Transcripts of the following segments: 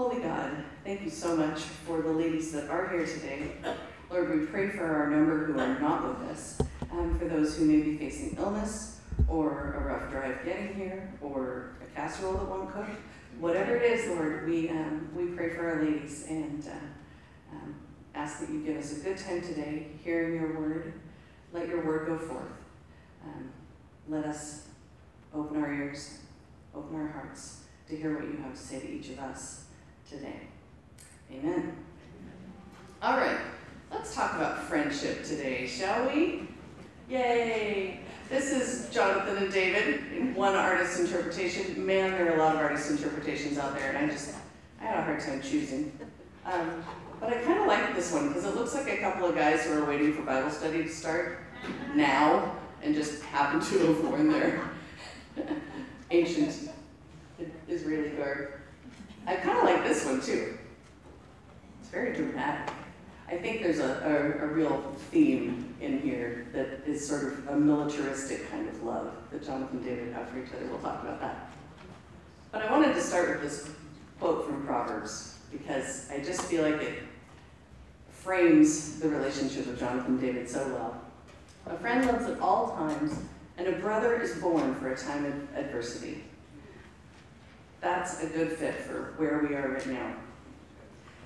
Holy God, thank you so much for the ladies that are here today. Lord, we pray for our number who are not with us, um, for those who may be facing illness or a rough drive getting here or a casserole that won't cook. Whatever it is, Lord, we, um, we pray for our ladies and uh, um, ask that you give us a good time today hearing your word. Let your word go forth. Um, let us open our ears, open our hearts to hear what you have to say to each of us today. Amen. All right, let's talk about friendship today, shall we? Yay! This is Jonathan and David in one artist's interpretation. Man, there are a lot of artist interpretations out there, and I just, I had a hard time choosing. Um, but I kind of like this one because it looks like a couple of guys who are waiting for Bible study to start now and just happen to have worn their ancient Israeli garb. I kind of like this one too. It's very dramatic. I think there's a, a, a, real theme in here that is sort of a militaristic kind of love that Jonathan David have for each other. We'll talk about that. But I wanted to start with this quote from Proverbs because I just feel like it frames the relationship of Jonathan David so well. A friend loves at all times, and a brother is born for a time of adversity. That's a good fit for where we are right now.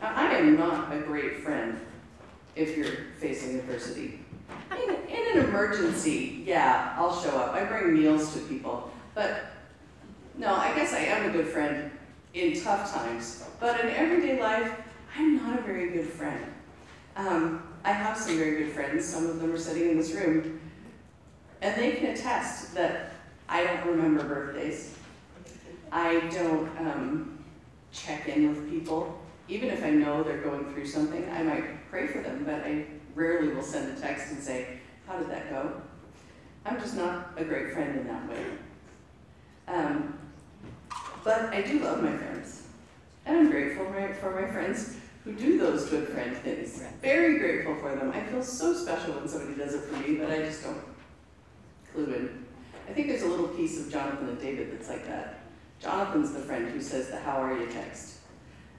Now, I am not a great friend if you're facing adversity. In, in an emergency, yeah, I'll show up. I bring meals to people. But no, I guess I am a good friend in tough times. But in everyday life, I'm not a very good friend. Um, I have some very good friends. Some of them are sitting in this room. And they can attest that I don't remember birthdays. I don't um, check in with people. Even if I know they're going through something, I might pray for them, but I rarely will send a text and say, how did that go? I'm just not a great friend in that way. Um, but I do love my friends. And I'm grateful for my friends who do those good friend things. Very grateful for them. I feel so special when somebody does it for me, but I just don't clue in. I think there's a little piece of Jonathan and David that's like that. Jonathan's the friend who says the how are you text.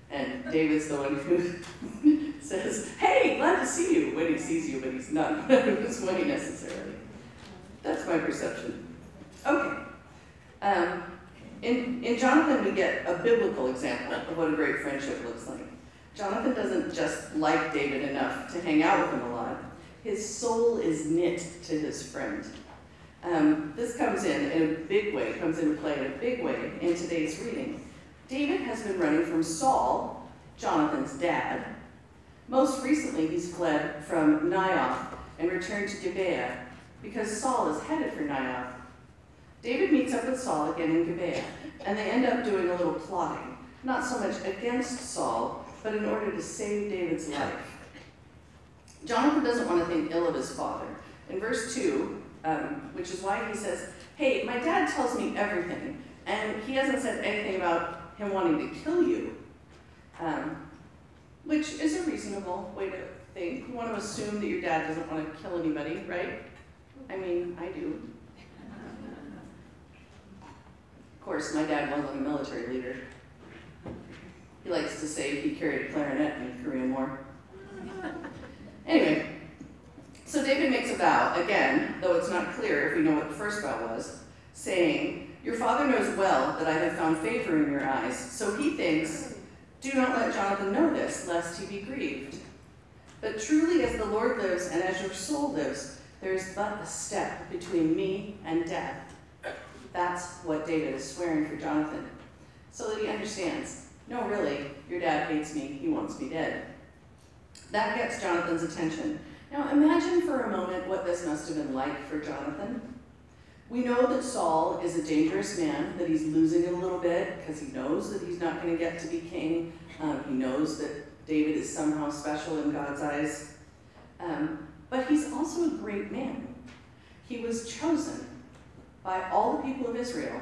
And David's the one who says, hey, glad to see you, when he sees you, but he's not his way necessarily. That's my perception. Okay. Um, in, in Jonathan, we get a biblical example of what a great friendship looks like. Jonathan doesn't just like David enough to hang out with him a lot. His soul is knit to his friend. Um, this comes in in a big way, comes into play in a big way in today's reading. David has been running from Saul, Jonathan's dad. Most recently, he's fled from Naioth and returned to Gibeah because Saul is headed for Naioth. David meets up with Saul again in Gibeah, and they end up doing a little plotting, not so much against Saul, but in order to save David's life. Jonathan doesn't want to think ill of his father. In verse 2, um, which is why he says, Hey, my dad tells me everything, and he hasn't said anything about him wanting to kill you, um, which is a reasonable way to think. You want to assume that your dad doesn't want to kill anybody, right? I mean, I do. Of course, my dad wasn't a military leader. He likes to say he carried a clarinet in the Korean War. Anyway, so David makes a vow, again, though it's not clear if we know what the first vow was, saying, Your father knows well that I have found favor in your eyes, so he thinks, Do not let Jonathan know this, lest he be grieved. But truly, as the Lord lives and as your soul lives, there is but a step between me and death. That's what David is swearing for Jonathan, so that he understands, no, really, your dad hates me, he wants me dead. That gets Jonathan's attention, now imagine for a moment what this must have been like for Jonathan. We know that Saul is a dangerous man, that he's losing a little bit because he knows that he's not going to get to be king. Um, he knows that David is somehow special in God's eyes. Um, but he's also a great man. He was chosen by all the people of Israel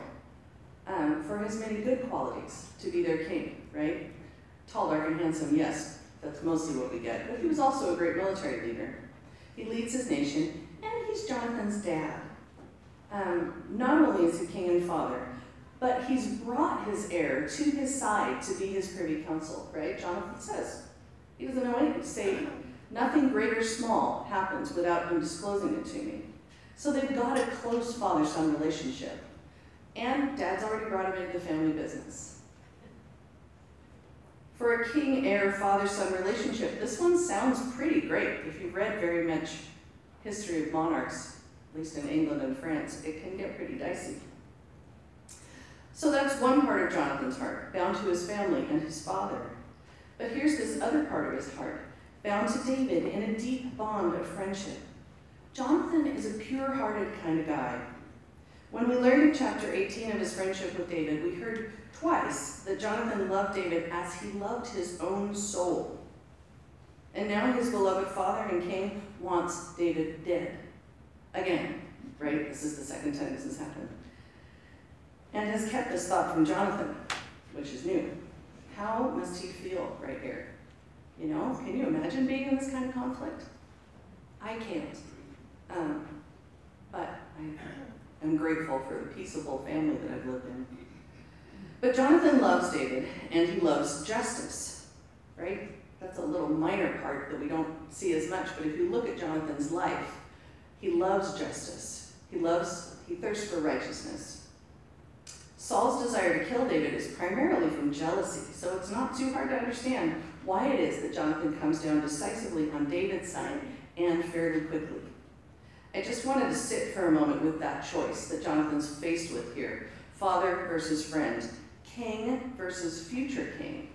um, for his many good qualities to be their king, right? Tall, dark, and handsome, yes, that's mostly what we get. But he was also a great military leader. He leads his nation, and he's Jonathan's dad. Um, not only is he king and father, but he's brought his heir to his side to be his privy council, right? Jonathan says. He doesn't know anything say. Nothing great or small happens without him disclosing it to me. So they've got a close father son relationship. And dad's already brought him into the family business. For a king heir father son relationship, this one sounds pretty great. If you've read very much history of monarchs, at least in England and France, it can get pretty dicey. So that's one part of Jonathan's heart, bound to his family and his father. But here's this other part of his heart, bound to David in a deep bond of friendship. Jonathan is a pure hearted kind of guy. When we learned in chapter 18 of his friendship with David, we heard twice that Jonathan loved David as he loved his own soul. And now his beloved father and king wants David dead. Again, right? This is the second time this has happened. And has kept this thought from Jonathan, which is new. How must he feel right here? You know, can you imagine being in this kind of conflict? I can't. Um, but I am grateful for the peaceable family that I've lived in. But Jonathan loves David, and he loves justice, right? That's a little minor part that we don't see as much, but if you look at Jonathan's life, he loves justice. He loves, he thirsts for righteousness. Saul's desire to kill David is primarily from jealousy, so it's not too hard to understand why it is that Jonathan comes down decisively on David's side and fairly quickly. I just wanted to sit for a moment with that choice that Jonathan's faced with here father versus friend, king versus future king.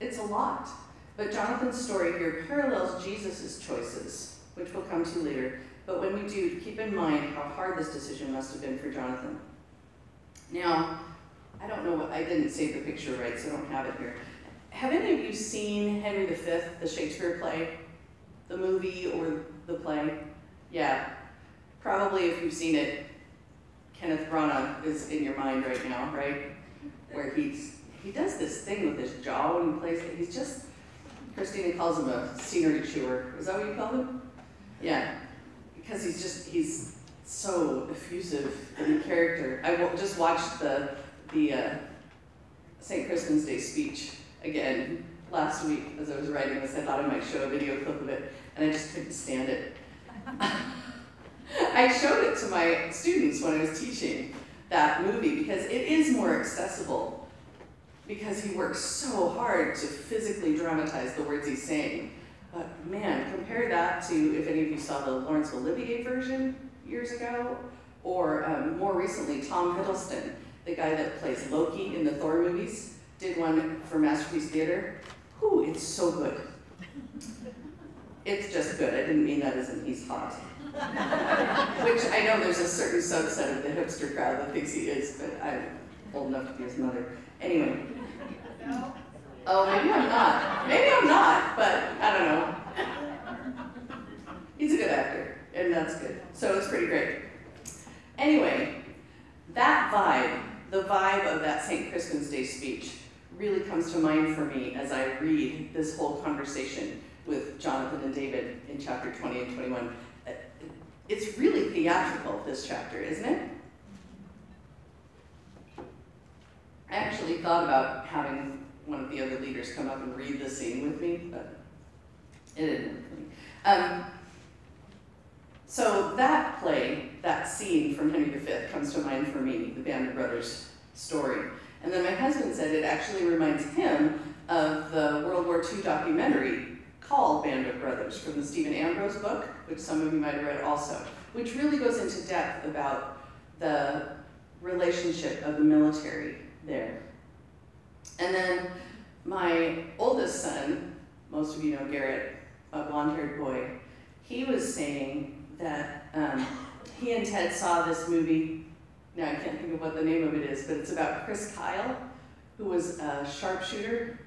It's a lot, but Jonathan's story here parallels Jesus' choices, which we'll come to later. But when we do, keep in mind how hard this decision must have been for Jonathan. Now, I don't know what, I didn't save the picture right, so I don't have it here. Have any of you seen Henry V, the Shakespeare play? The movie or the play? Yeah. Probably if you've seen it, Kenneth Branagh is in your mind right now, right? Where he's he does this thing with his jaw when he plays it. He's just Christina calls him a scenery chewer. Is that what you call him? Yeah. Because he's just he's so effusive in character. I just watched the the uh, St. Crispin's Day speech again last week as I was writing this. I thought I might show a video clip of it, and I just couldn't stand it. I showed it to my students when I was teaching that movie because it is more accessible because he works so hard to physically dramatize the words he's saying. But man, compare that to if any of you saw the Laurence Olivier version years ago, or um, more recently, Tom Hiddleston, the guy that plays Loki in the Thor movies, did one for Masterpiece Theater. Whew, it's so good. It's just good. I didn't mean that as in he's hot. Which I know there's a certain subset of the hipster crowd that thinks he is, but I'm old enough to be his mother. Anyway. Oh, maybe I'm not. Maybe I'm not, but I don't know. He's a good actor, and that's good. So it's pretty great. Anyway, that vibe, the vibe of that St. Crispin's Day speech, really comes to mind for me as I read this whole conversation Jonathan and David in chapter 20 and 21. It's really theatrical, this chapter, isn't it? I actually thought about having one of the other leaders come up and read the scene with me, but it didn't um, so that play, that scene from Henry V comes to mind for me, the Band of Brothers story. And then my husband said it actually reminds him of the World War II documentary called Band of Brothers from the Stephen Ambrose book, which some of you might have read also, which really goes into depth about the relationship of the military there. And then my oldest son, most of you know Garrett, a blonde-haired boy, he was saying that um, he and Ted saw this movie, now I can't think of what the name of it is, but it's about Chris Kyle, who was a sharpshooter.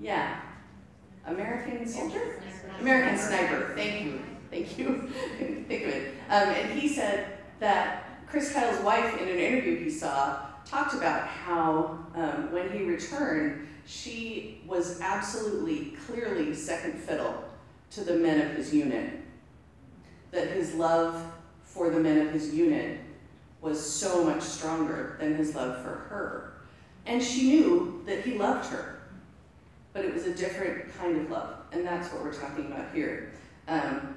Yeah. American soldier? American sniper, thank you, thank you, think of it. Um, and he said that Chris Kyle's wife, in an interview he saw, talked about how um, when he returned, she was absolutely, clearly second fiddle to the men of his unit. That his love for the men of his unit was so much stronger than his love for her. And she knew that he loved her, but it was a different kind of love, and that's what we're talking about here. Um,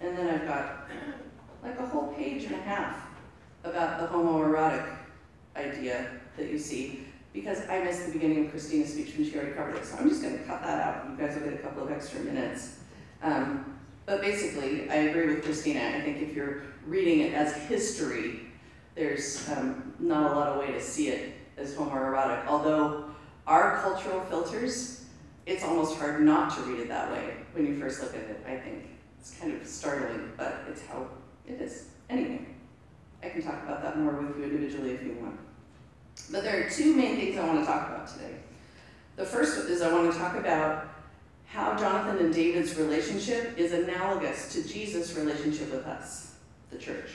and then I've got like a whole page and a half about the homoerotic idea that you see, because I missed the beginning of Christina's speech when she already covered it, so I'm just going to cut that out. You guys will get a couple of extra minutes. Um, but basically, I agree with Christina. I think if you're reading it as history, there's um, not a lot of way to see it as homoerotic. Although our cultural filters, it's almost hard not to read it that way when you first look at it, I think. It's kind of startling, but it's how it is. Anyway, I can talk about that more with you individually if you want. But there are two main things I want to talk about today. The first is I want to talk about how Jonathan and David's relationship is analogous to Jesus' relationship with us, the church.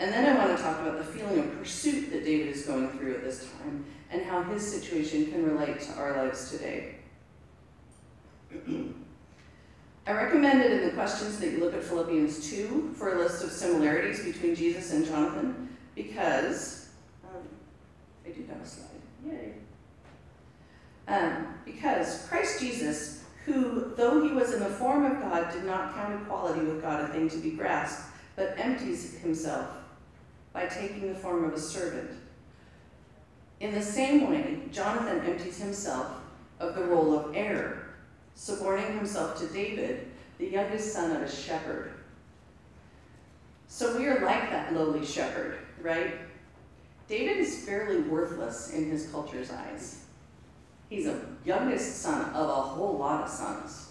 And then I want to talk about the feeling of pursuit that David is going through at this time and how his situation can relate to our lives today. I recommended in the questions that you look at Philippians 2 for a list of similarities between Jesus and Jonathan because um, I do have a slide. Yay. Um, because Christ Jesus, who, though he was in the form of God, did not count equality with God a thing to be grasped, but empties himself by taking the form of a servant. In the same way, Jonathan empties himself of the role of heir, suborning himself to David, the youngest son of a shepherd. So we are like that lowly shepherd, right? David is fairly worthless in his culture's eyes. He's a youngest son of a whole lot of sons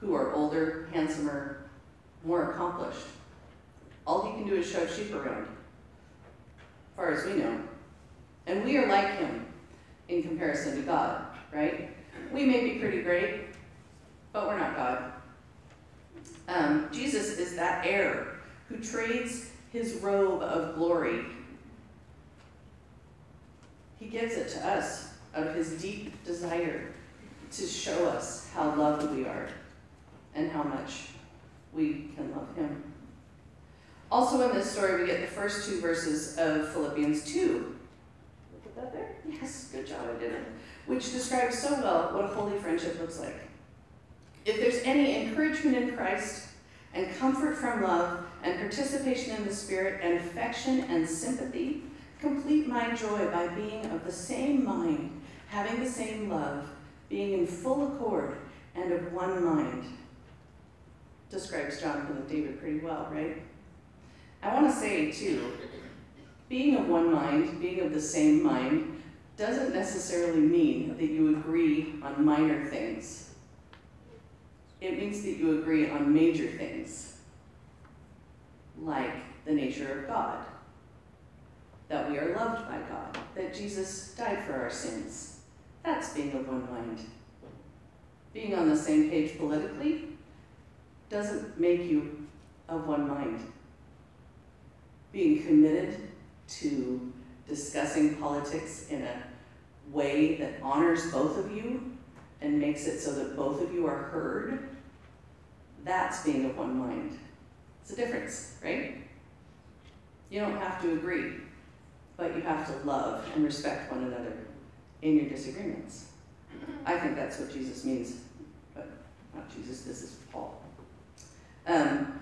who are older, handsomer, more accomplished. All he can do is shove sheep around, far as we know. And we are like him in comparison to God, right? We may be pretty great, but we're not God. Um, Jesus is that heir who trades his robe of glory. He gives it to us of his deep desire to show us how loved we are and how much we can love him. Also in this story, we get the first two verses of Philippians 2. Look at that there? Yes, good job, I did it. Which describes so well what a holy friendship looks like. If there's any encouragement in Christ, and comfort from love, and participation in the Spirit, and affection and sympathy, complete my joy by being of the same mind having the same love, being in full accord and of one mind. Describes Jonathan and David pretty well, right? I want to say, too, being of one mind, being of the same mind, doesn't necessarily mean that you agree on minor things. It means that you agree on major things, like the nature of God, that we are loved by God, that Jesus died for our sins, that's being of one mind. Being on the same page politically doesn't make you of one mind. Being committed to discussing politics in a way that honors both of you and makes it so that both of you are heard, that's being of one mind. It's a difference, right? You don't have to agree, but you have to love and respect one another in your disagreements. I think that's what Jesus means, but not Jesus, this is Paul. Um,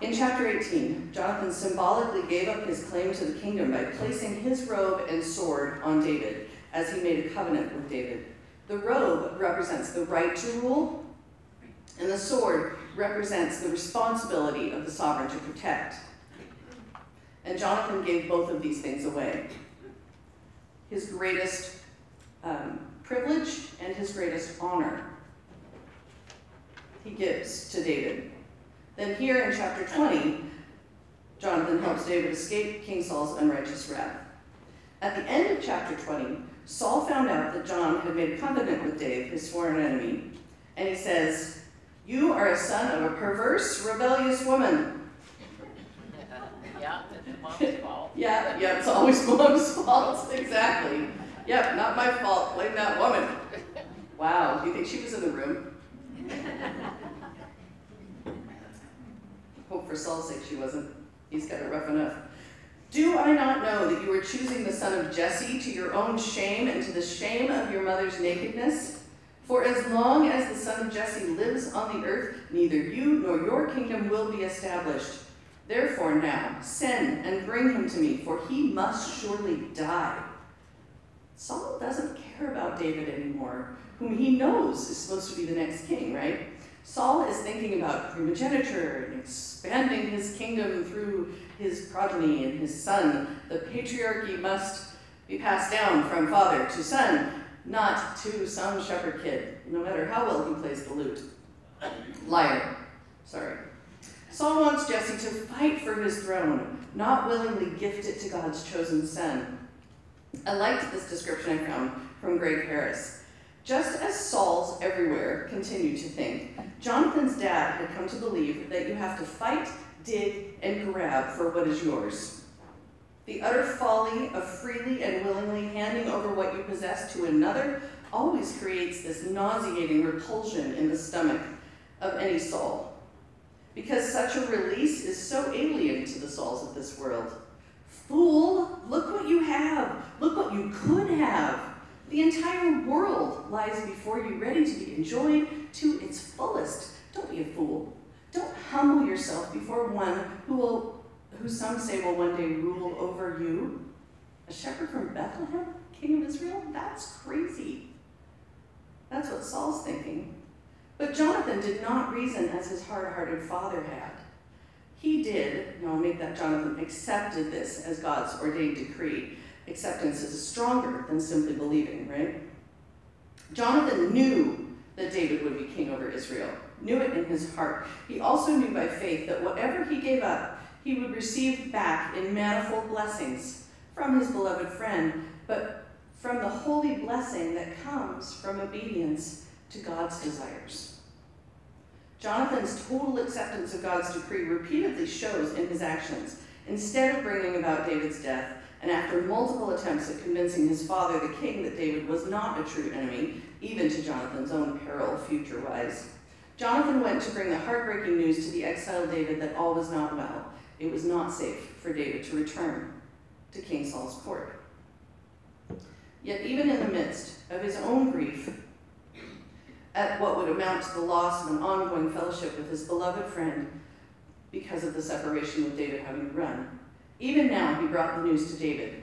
in chapter 18, Jonathan symbolically gave up his claim to the kingdom by placing his robe and sword on David as he made a covenant with David. The robe represents the right to rule, and the sword represents the responsibility of the sovereign to protect. And Jonathan gave both of these things away. His greatest um, privilege and his greatest honor he gives to David. Then here in chapter 20, Jonathan helps David escape King Saul's unrighteous wrath. At the end of chapter 20, Saul found out that John had made a covenant with Dave, his sworn enemy, and he says, You are a son of a perverse, rebellious woman. Yeah, it's mom's fault. yeah, yeah, it's always mom's fault, exactly. Yep, not my fault. Blame that woman. Wow, do you think she was in the room? Hope for Saul's sake she wasn't. He's got it rough enough. Do I not know that you are choosing the son of Jesse to your own shame and to the shame of your mother's nakedness? For as long as the son of Jesse lives on the earth, neither you nor your kingdom will be established. Therefore now, send and bring him to me, for he must surely die. Saul doesn't care about David anymore, whom he knows is supposed to be the next king, right? Saul is thinking about primogeniture and expanding his kingdom through his progeny and his son. The patriarchy must be passed down from father to son, not to some shepherd kid, no matter how well he plays the lute. Liar. Sorry. Saul wants Jesse to fight for his throne, not willingly gift it to God's chosen son. I liked this description I found from Greg Harris. Just as Saul's everywhere continue to think, Jonathan's dad had come to believe that you have to fight, dig, and grab for what is yours. The utter folly of freely and willingly handing over what you possess to another always creates this nauseating repulsion in the stomach of any soul. Because such a release is so alien to the souls of this world. Fool, look what you have. Look what you could have. The entire world lies before you, ready to be enjoyed to its fullest. Don't be a fool. Don't humble yourself before one who will, who some say will one day rule over you. A shepherd from Bethlehem, king of Israel? That's crazy. That's what Saul's thinking. But Jonathan did not reason as his hard-hearted father had. He did, know, make that Jonathan accepted this as God's ordained decree. Acceptance is stronger than simply believing, right? Jonathan knew that David would be king over Israel, knew it in his heart. He also knew by faith that whatever he gave up, he would receive back in manifold blessings from his beloved friend, but from the holy blessing that comes from obedience to God's desires. Jonathan's total acceptance of God's decree repeatedly shows in his actions. Instead of bringing about David's death, and after multiple attempts at convincing his father, the king, that David was not a true enemy, even to Jonathan's own peril future wise, Jonathan went to bring the heartbreaking news to the exiled David that all was not well. It was not safe for David to return to King Saul's court. Yet, even in the midst of his own grief at what would amount to the loss of an ongoing fellowship with his beloved friend because of the separation with David having run, even now, he brought the news to David.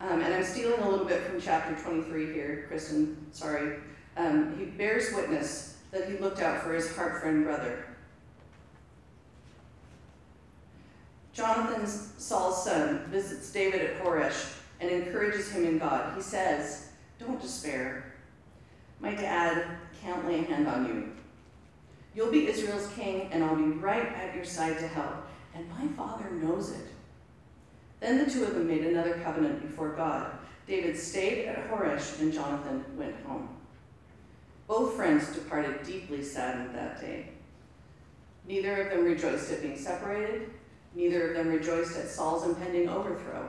Um, and I'm stealing a little bit from chapter 23 here, Kristen, sorry. Um, he bears witness that he looked out for his heart friend brother. Jonathan, Saul's son, visits David at Horesh and encourages him in God. He says, Don't despair. My dad can't lay a hand on you. You'll be Israel's king, and I'll be right at your side to help. And my father knows it. Then the two of them made another covenant before God. David stayed at Horesh, and Jonathan went home. Both friends departed deeply saddened that day. Neither of them rejoiced at being separated. Neither of them rejoiced at Saul's impending overthrow.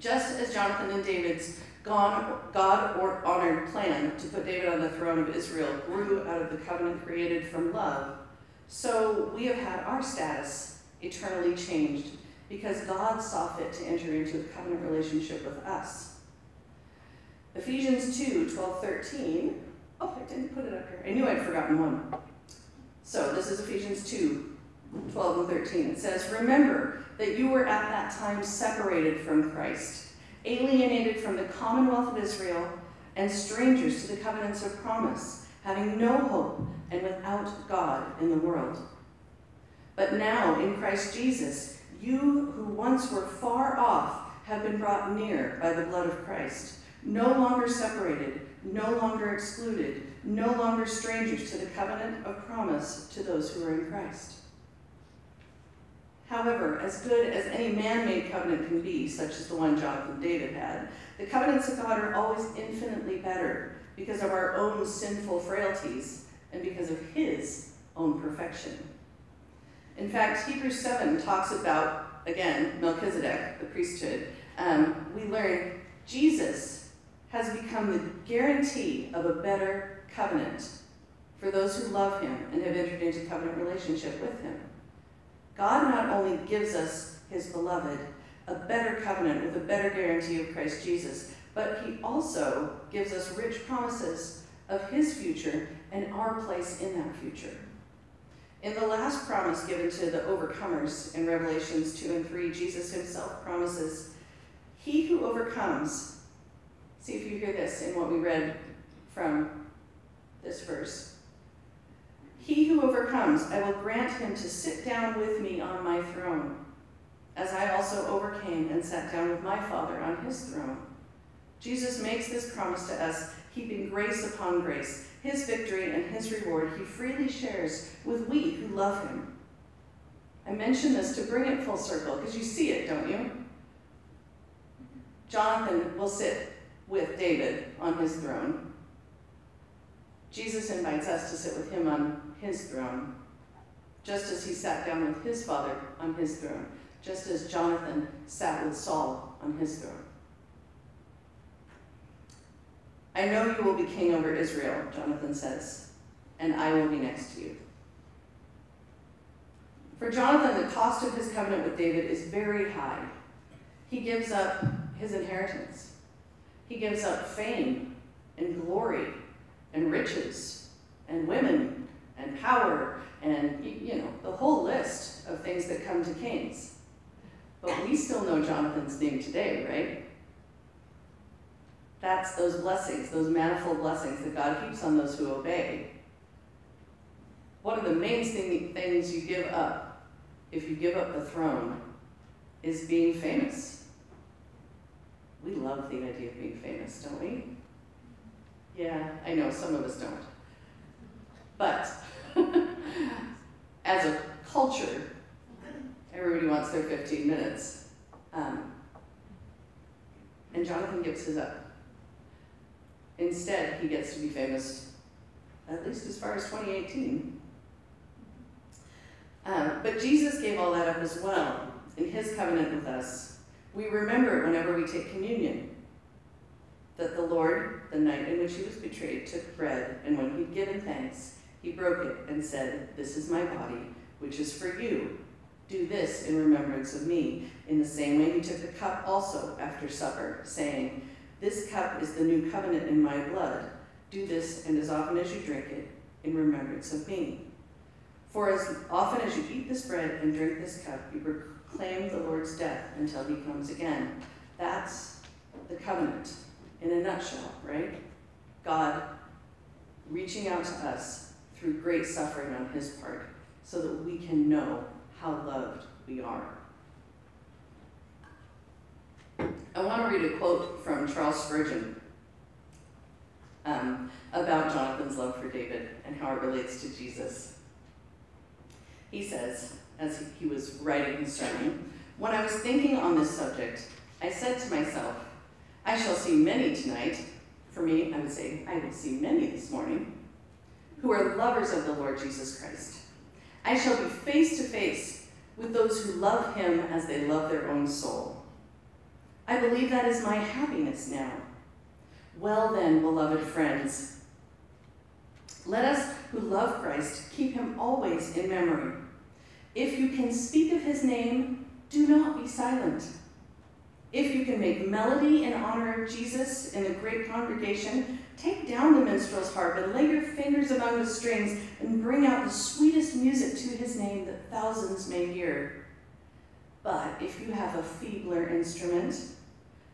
Just as Jonathan and David's God-honored plan to put David on the throne of Israel grew out of the covenant created from love, so we have had our status eternally changed because God saw fit to enter into a covenant relationship with us. Ephesians 2 12 13. Oh, I didn't put it up here. I knew I'd forgotten one. So this is Ephesians 2 12 and 13. It says, Remember that you were at that time separated from Christ, alienated from the commonwealth of Israel, and strangers to the covenants of promise, having no hope and without God in the world. But now, in Christ Jesus, you who once were far off have been brought near by the blood of Christ, no longer separated, no longer excluded, no longer strangers to the covenant of promise to those who are in Christ. However, as good as any man-made covenant can be, such as the one Jonathan David had, the covenants of God are always infinitely better because of our own sinful frailties and because of his own perfection. In fact, Hebrews 7 talks about, again, Melchizedek, the priesthood. Um, we learn Jesus has become the guarantee of a better covenant for those who love him and have entered into covenant relationship with him. God not only gives us his beloved, a better covenant with a better guarantee of Christ Jesus, but he also gives us rich promises of his future and our place in that future. In the last promise given to the overcomers in Revelations 2 and 3, Jesus himself promises, He who overcomes, see if you hear this in what we read from this verse. He who overcomes, I will grant him to sit down with me on my throne, as I also overcame and sat down with my Father on his throne. Jesus makes this promise to us, heaping grace upon grace his victory and his reward he freely shares with we who love him. I mention this to bring it full circle because you see it, don't you? Jonathan will sit with David on his throne. Jesus invites us to sit with him on his throne, just as he sat down with his father on his throne, just as Jonathan sat with Saul on his throne. I know you will be king over Israel, Jonathan says, and I will be next to you. For Jonathan, the cost of his covenant with David is very high. He gives up his inheritance, he gives up fame and glory and riches and women and power and, you know, the whole list of things that come to kings. But we still know Jonathan's name today, right? That's those blessings, those manifold blessings that God heaps on those who obey. One of the main thing, things you give up if you give up the throne is being famous. We love the idea of being famous, don't we? Yeah, I know some of us don't. But as a culture, everybody wants their 15 minutes. Um, and Jonathan gives his up. Instead, he gets to be famous, at least as far as 2018. Um, but Jesus gave all that up as well in his covenant with us. We remember it whenever we take communion that the Lord, the night in which he was betrayed, took bread, and when he'd given thanks, he broke it and said, This is my body, which is for you. Do this in remembrance of me. In the same way, he took the cup also after supper, saying, this cup is the new covenant in my blood. Do this, and as often as you drink it, in remembrance of me. For as often as you eat this bread and drink this cup, you proclaim the Lord's death until he comes again. That's the covenant in a nutshell, right? God reaching out to us through great suffering on his part so that we can know how loved we are. I want to read a quote from Charles Spurgeon um, about Jonathan's love for David and how it relates to Jesus. He says, as he was writing his sermon, when I was thinking on this subject, I said to myself, I shall see many tonight. For me, I would say, I will see many this morning, who are lovers of the Lord Jesus Christ. I shall be face to face with those who love him as they love their own soul. I believe that is my happiness now. Well, then, beloved friends, let us who love Christ keep him always in memory. If you can speak of his name, do not be silent. If you can make melody in honor of Jesus in the great congregation, take down the minstrel's harp and lay your fingers among the strings and bring out the sweetest music to his name that thousands may hear. But if you have a feebler instrument,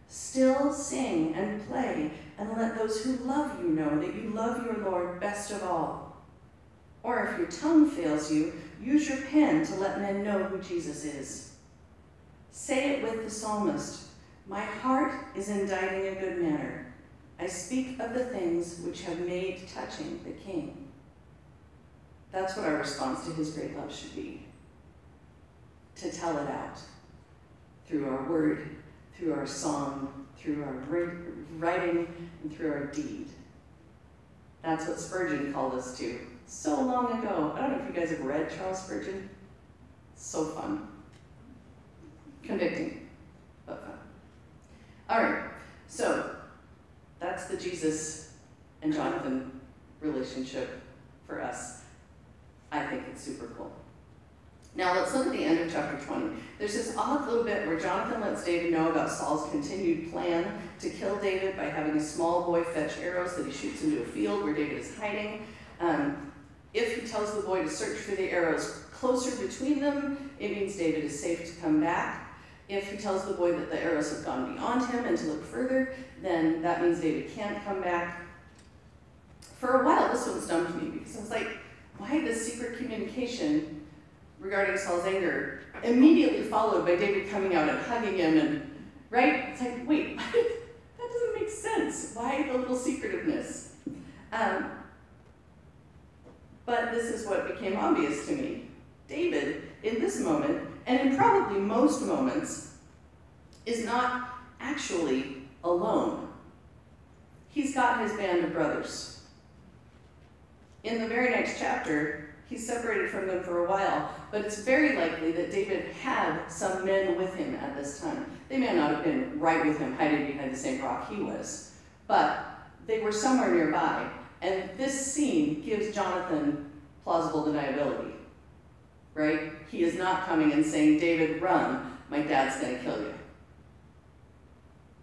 still sing and play, and let those who love you know that you love your Lord best of all. Or if your tongue fails you, use your pen to let men know who Jesus is. Say it with the psalmist My heart is inditing a good manner. I speak of the things which have made touching the King. That's what our response to his great love should be to tell it out through our word, through our song, through our writing, and through our deed. That's what Spurgeon called us to so long ago. I don't know if you guys have read Charles Spurgeon. So fun. Convicting, but fun. All right, so that's the Jesus and Jonathan relationship for us. I think it's super cool. Now let's look at the end of chapter 20. There's this odd little bit where Jonathan lets David know about Saul's continued plan to kill David by having a small boy fetch arrows that he shoots into a field where David is hiding. Um, if he tells the boy to search for the arrows closer between them, it means David is safe to come back. If he tells the boy that the arrows have gone beyond him and to look further, then that means David can't come back. For a while, this one stumped me because I was like, why this secret communication regarding Saul's anger immediately followed by David coming out and hugging him and right? It's like, wait, that doesn't make sense. Why the little secretiveness? Um, but this is what became obvious to me. David, in this moment, and in probably most moments, is not actually alone. He's got his band of brothers. In the very next chapter, he's separated from them for a while, but it's very likely that David had some men with him at this time. They may not have been right with him, hiding behind the same rock he was, but they were somewhere nearby. And this scene gives Jonathan plausible deniability, right? He is not coming and saying, David, run, my dad's going to kill you.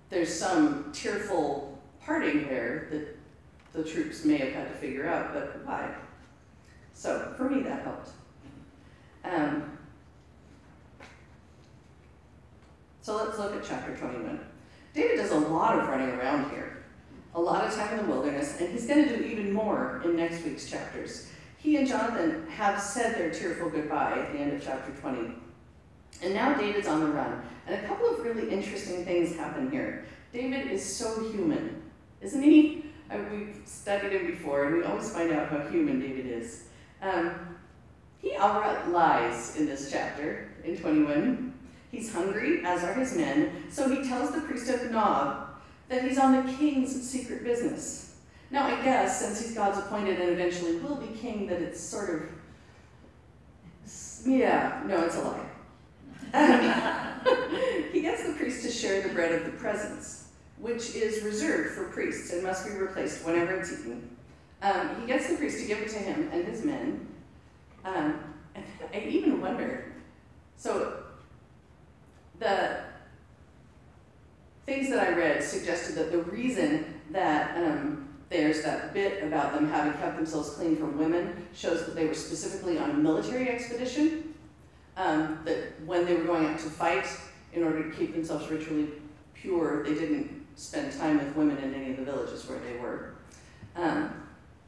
There's some tearful parting there that the troops may have had to figure out, but why? So for me, that helped. Um, so let's look at chapter 21. David does a lot of running around here, a lot of time in the wilderness, and he's going to do even more in next week's chapters. He and Jonathan have said their tearful goodbye at the end of chapter 20. And now David's on the run. And a couple of really interesting things happen here. David is so human, isn't he? Uh, we've studied him before, and we always find out how human David is. Um, he outright lies in this chapter, in 21. He's hungry, as are his men, so he tells the priest of Nob that he's on the king's secret business. Now, I guess, since he's God's appointed and eventually will be king, that it's sort of, yeah, no, it's a lie. he gets the priest to share the bread of the presence, which is reserved for priests and must be replaced whenever it's eaten. Um, he gets the priest to give it to him and his men. Um, I even wonder, so the things that I read suggested that the reason that um, there's that bit about them having kept themselves clean from women, shows that they were specifically on a military expedition, um, that when they were going out to fight, in order to keep themselves ritually pure, they didn't spend time with women in any of the villages where they were. Um,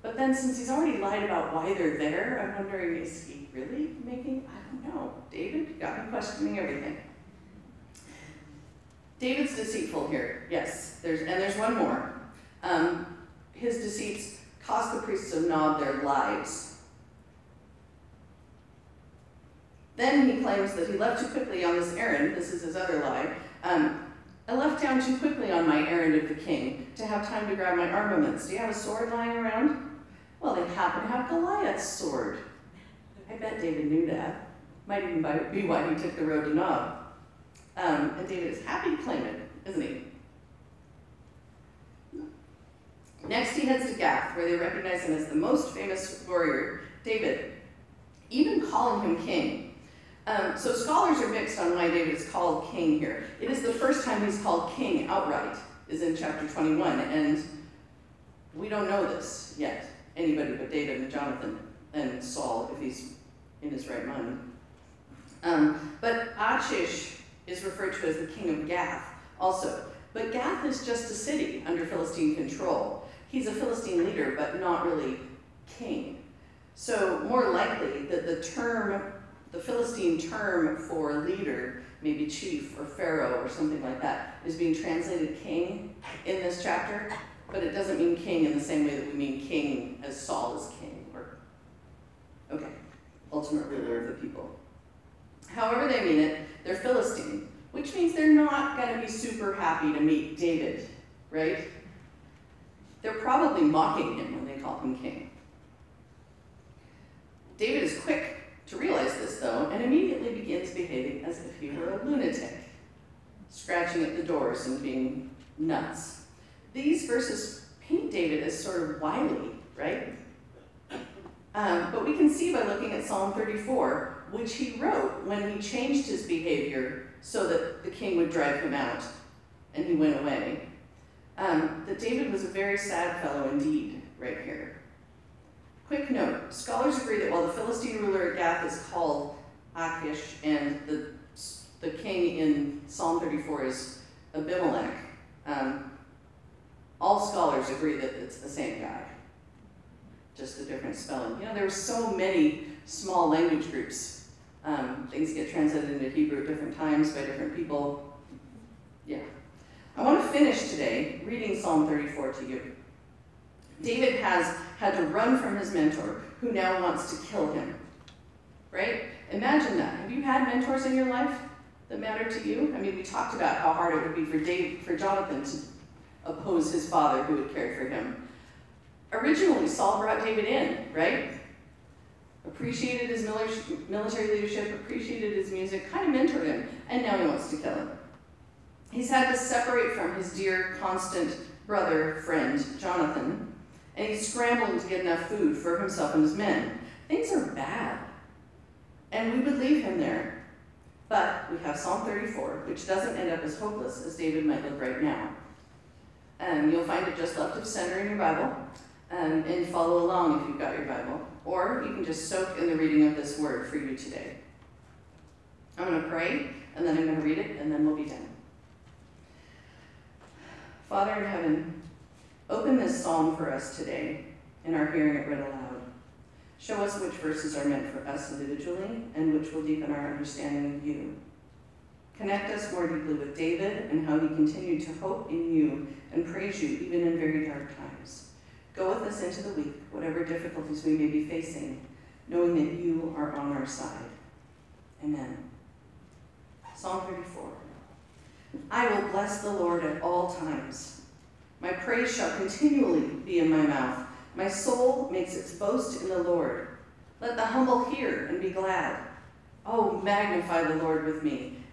but then since he's already lied about why they're there, I'm wondering, is he really making, I don't know, David got me questioning everything. David's deceitful here, yes, there's, and there's one more. Um, his deceits cost the priests of Nob their lives. Then he claims that he left too quickly on this errand. This is his other lie. Um, I left town too quickly on my errand of the king to have time to grab my armaments. Do you have a sword lying around? Well, they happen to have Goliath's sword. I bet David knew that. Might even be why he took the road to Nob. Um, and David is happy to claim it, isn't he? Next, he heads to Gath, where they recognize him as the most famous warrior, David, even calling him king. Um, so scholars are mixed on why David is called king here. It is the first time he's called king outright, is in chapter 21, and we don't know this yet. Anybody but David and Jonathan and Saul, if he's in his right mind. Um, but Achish is referred to as the king of Gath also. But Gath is just a city under Philistine control he's a Philistine leader, but not really king. So more likely that the term, the Philistine term for leader, maybe chief or pharaoh or something like that, is being translated king in this chapter, but it doesn't mean king in the same way that we mean king as Saul is king, or, okay, ultimate ruler of the people. However they mean it, they're Philistine, which means they're not going to be super happy to meet David, right? They're probably mocking him when they call him king. David is quick to realize this, though, and immediately begins behaving as if he were a lunatic, scratching at the doors and being nuts. These verses paint David as sort of wily, right? Um, but we can see by looking at Psalm 34 which he wrote when he changed his behavior so that the king would drive him out and he went away. Um, that David was a very sad fellow indeed, right here. Quick note scholars agree that while the Philistine ruler at Gath is called Achish and the, the king in Psalm 34 is Abimelech, um, all scholars agree that it's the same guy, just a different spelling. You know, there were so many small language groups. Um, things get translated into Hebrew at different times by different people. Yeah. I want to finish today reading Psalm 34 to you. David has had to run from his mentor, who now wants to kill him. Right? Imagine that. Have you had mentors in your life that matter to you? I mean, we talked about how hard it would be for Dave, for Jonathan to oppose his father who had cared for him. Originally, Saul brought David in, right? Appreciated his military leadership, appreciated his music, kind of mentored him, and now he wants to kill him. He's had to separate from his dear, constant brother, friend, Jonathan, and he's scrambling to get enough food for himself and his men. Things are bad. And we would leave him there. But we have Psalm 34, which doesn't end up as hopeless as David might look right now. And you'll find it just left of center in your Bible, um, and follow along if you've got your Bible. Or you can just soak in the reading of this word for you today. I'm going to pray, and then I'm going to read it, and then we'll be done. Father in heaven, open this psalm for us today in our hearing it read aloud. Show us which verses are meant for us individually and which will deepen our understanding of you. Connect us more deeply with David and how he continued to hope in you and praise you even in very dark times. Go with us into the week, whatever difficulties we may be facing, knowing that you are on our side. Amen. Psalm 34. I will bless the Lord at all times. My praise shall continually be in my mouth. My soul makes its boast in the Lord. Let the humble hear and be glad. Oh, magnify the Lord with me,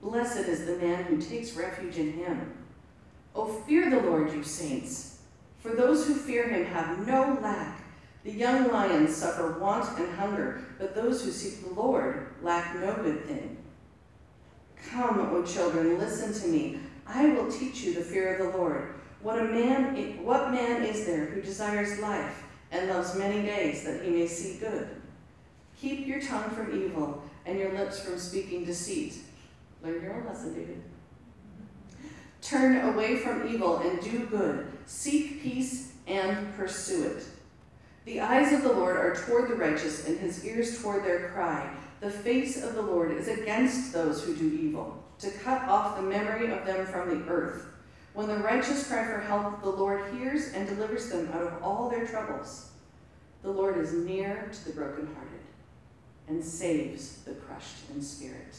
Blessed is the man who takes refuge in him. Oh, fear the Lord, you saints, for those who fear him have no lack. The young lions suffer want and hunger, but those who seek the Lord lack no good thing. Come, O children, listen to me. I will teach you the fear of the Lord. What a man what man is there who desires life and loves many days that he may see good? Keep your tongue from evil and your lips from speaking deceit. Learn your own lesson, David. Turn away from evil and do good. Seek peace and pursue it. The eyes of the Lord are toward the righteous, and his ears toward their cry. The face of the Lord is against those who do evil, to cut off the memory of them from the earth. When the righteous cry for help, the Lord hears and delivers them out of all their troubles. The Lord is near to the brokenhearted and saves the crushed in spirit.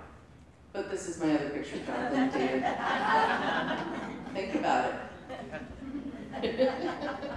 but this is my other picture, Jonathan, David. Think about it.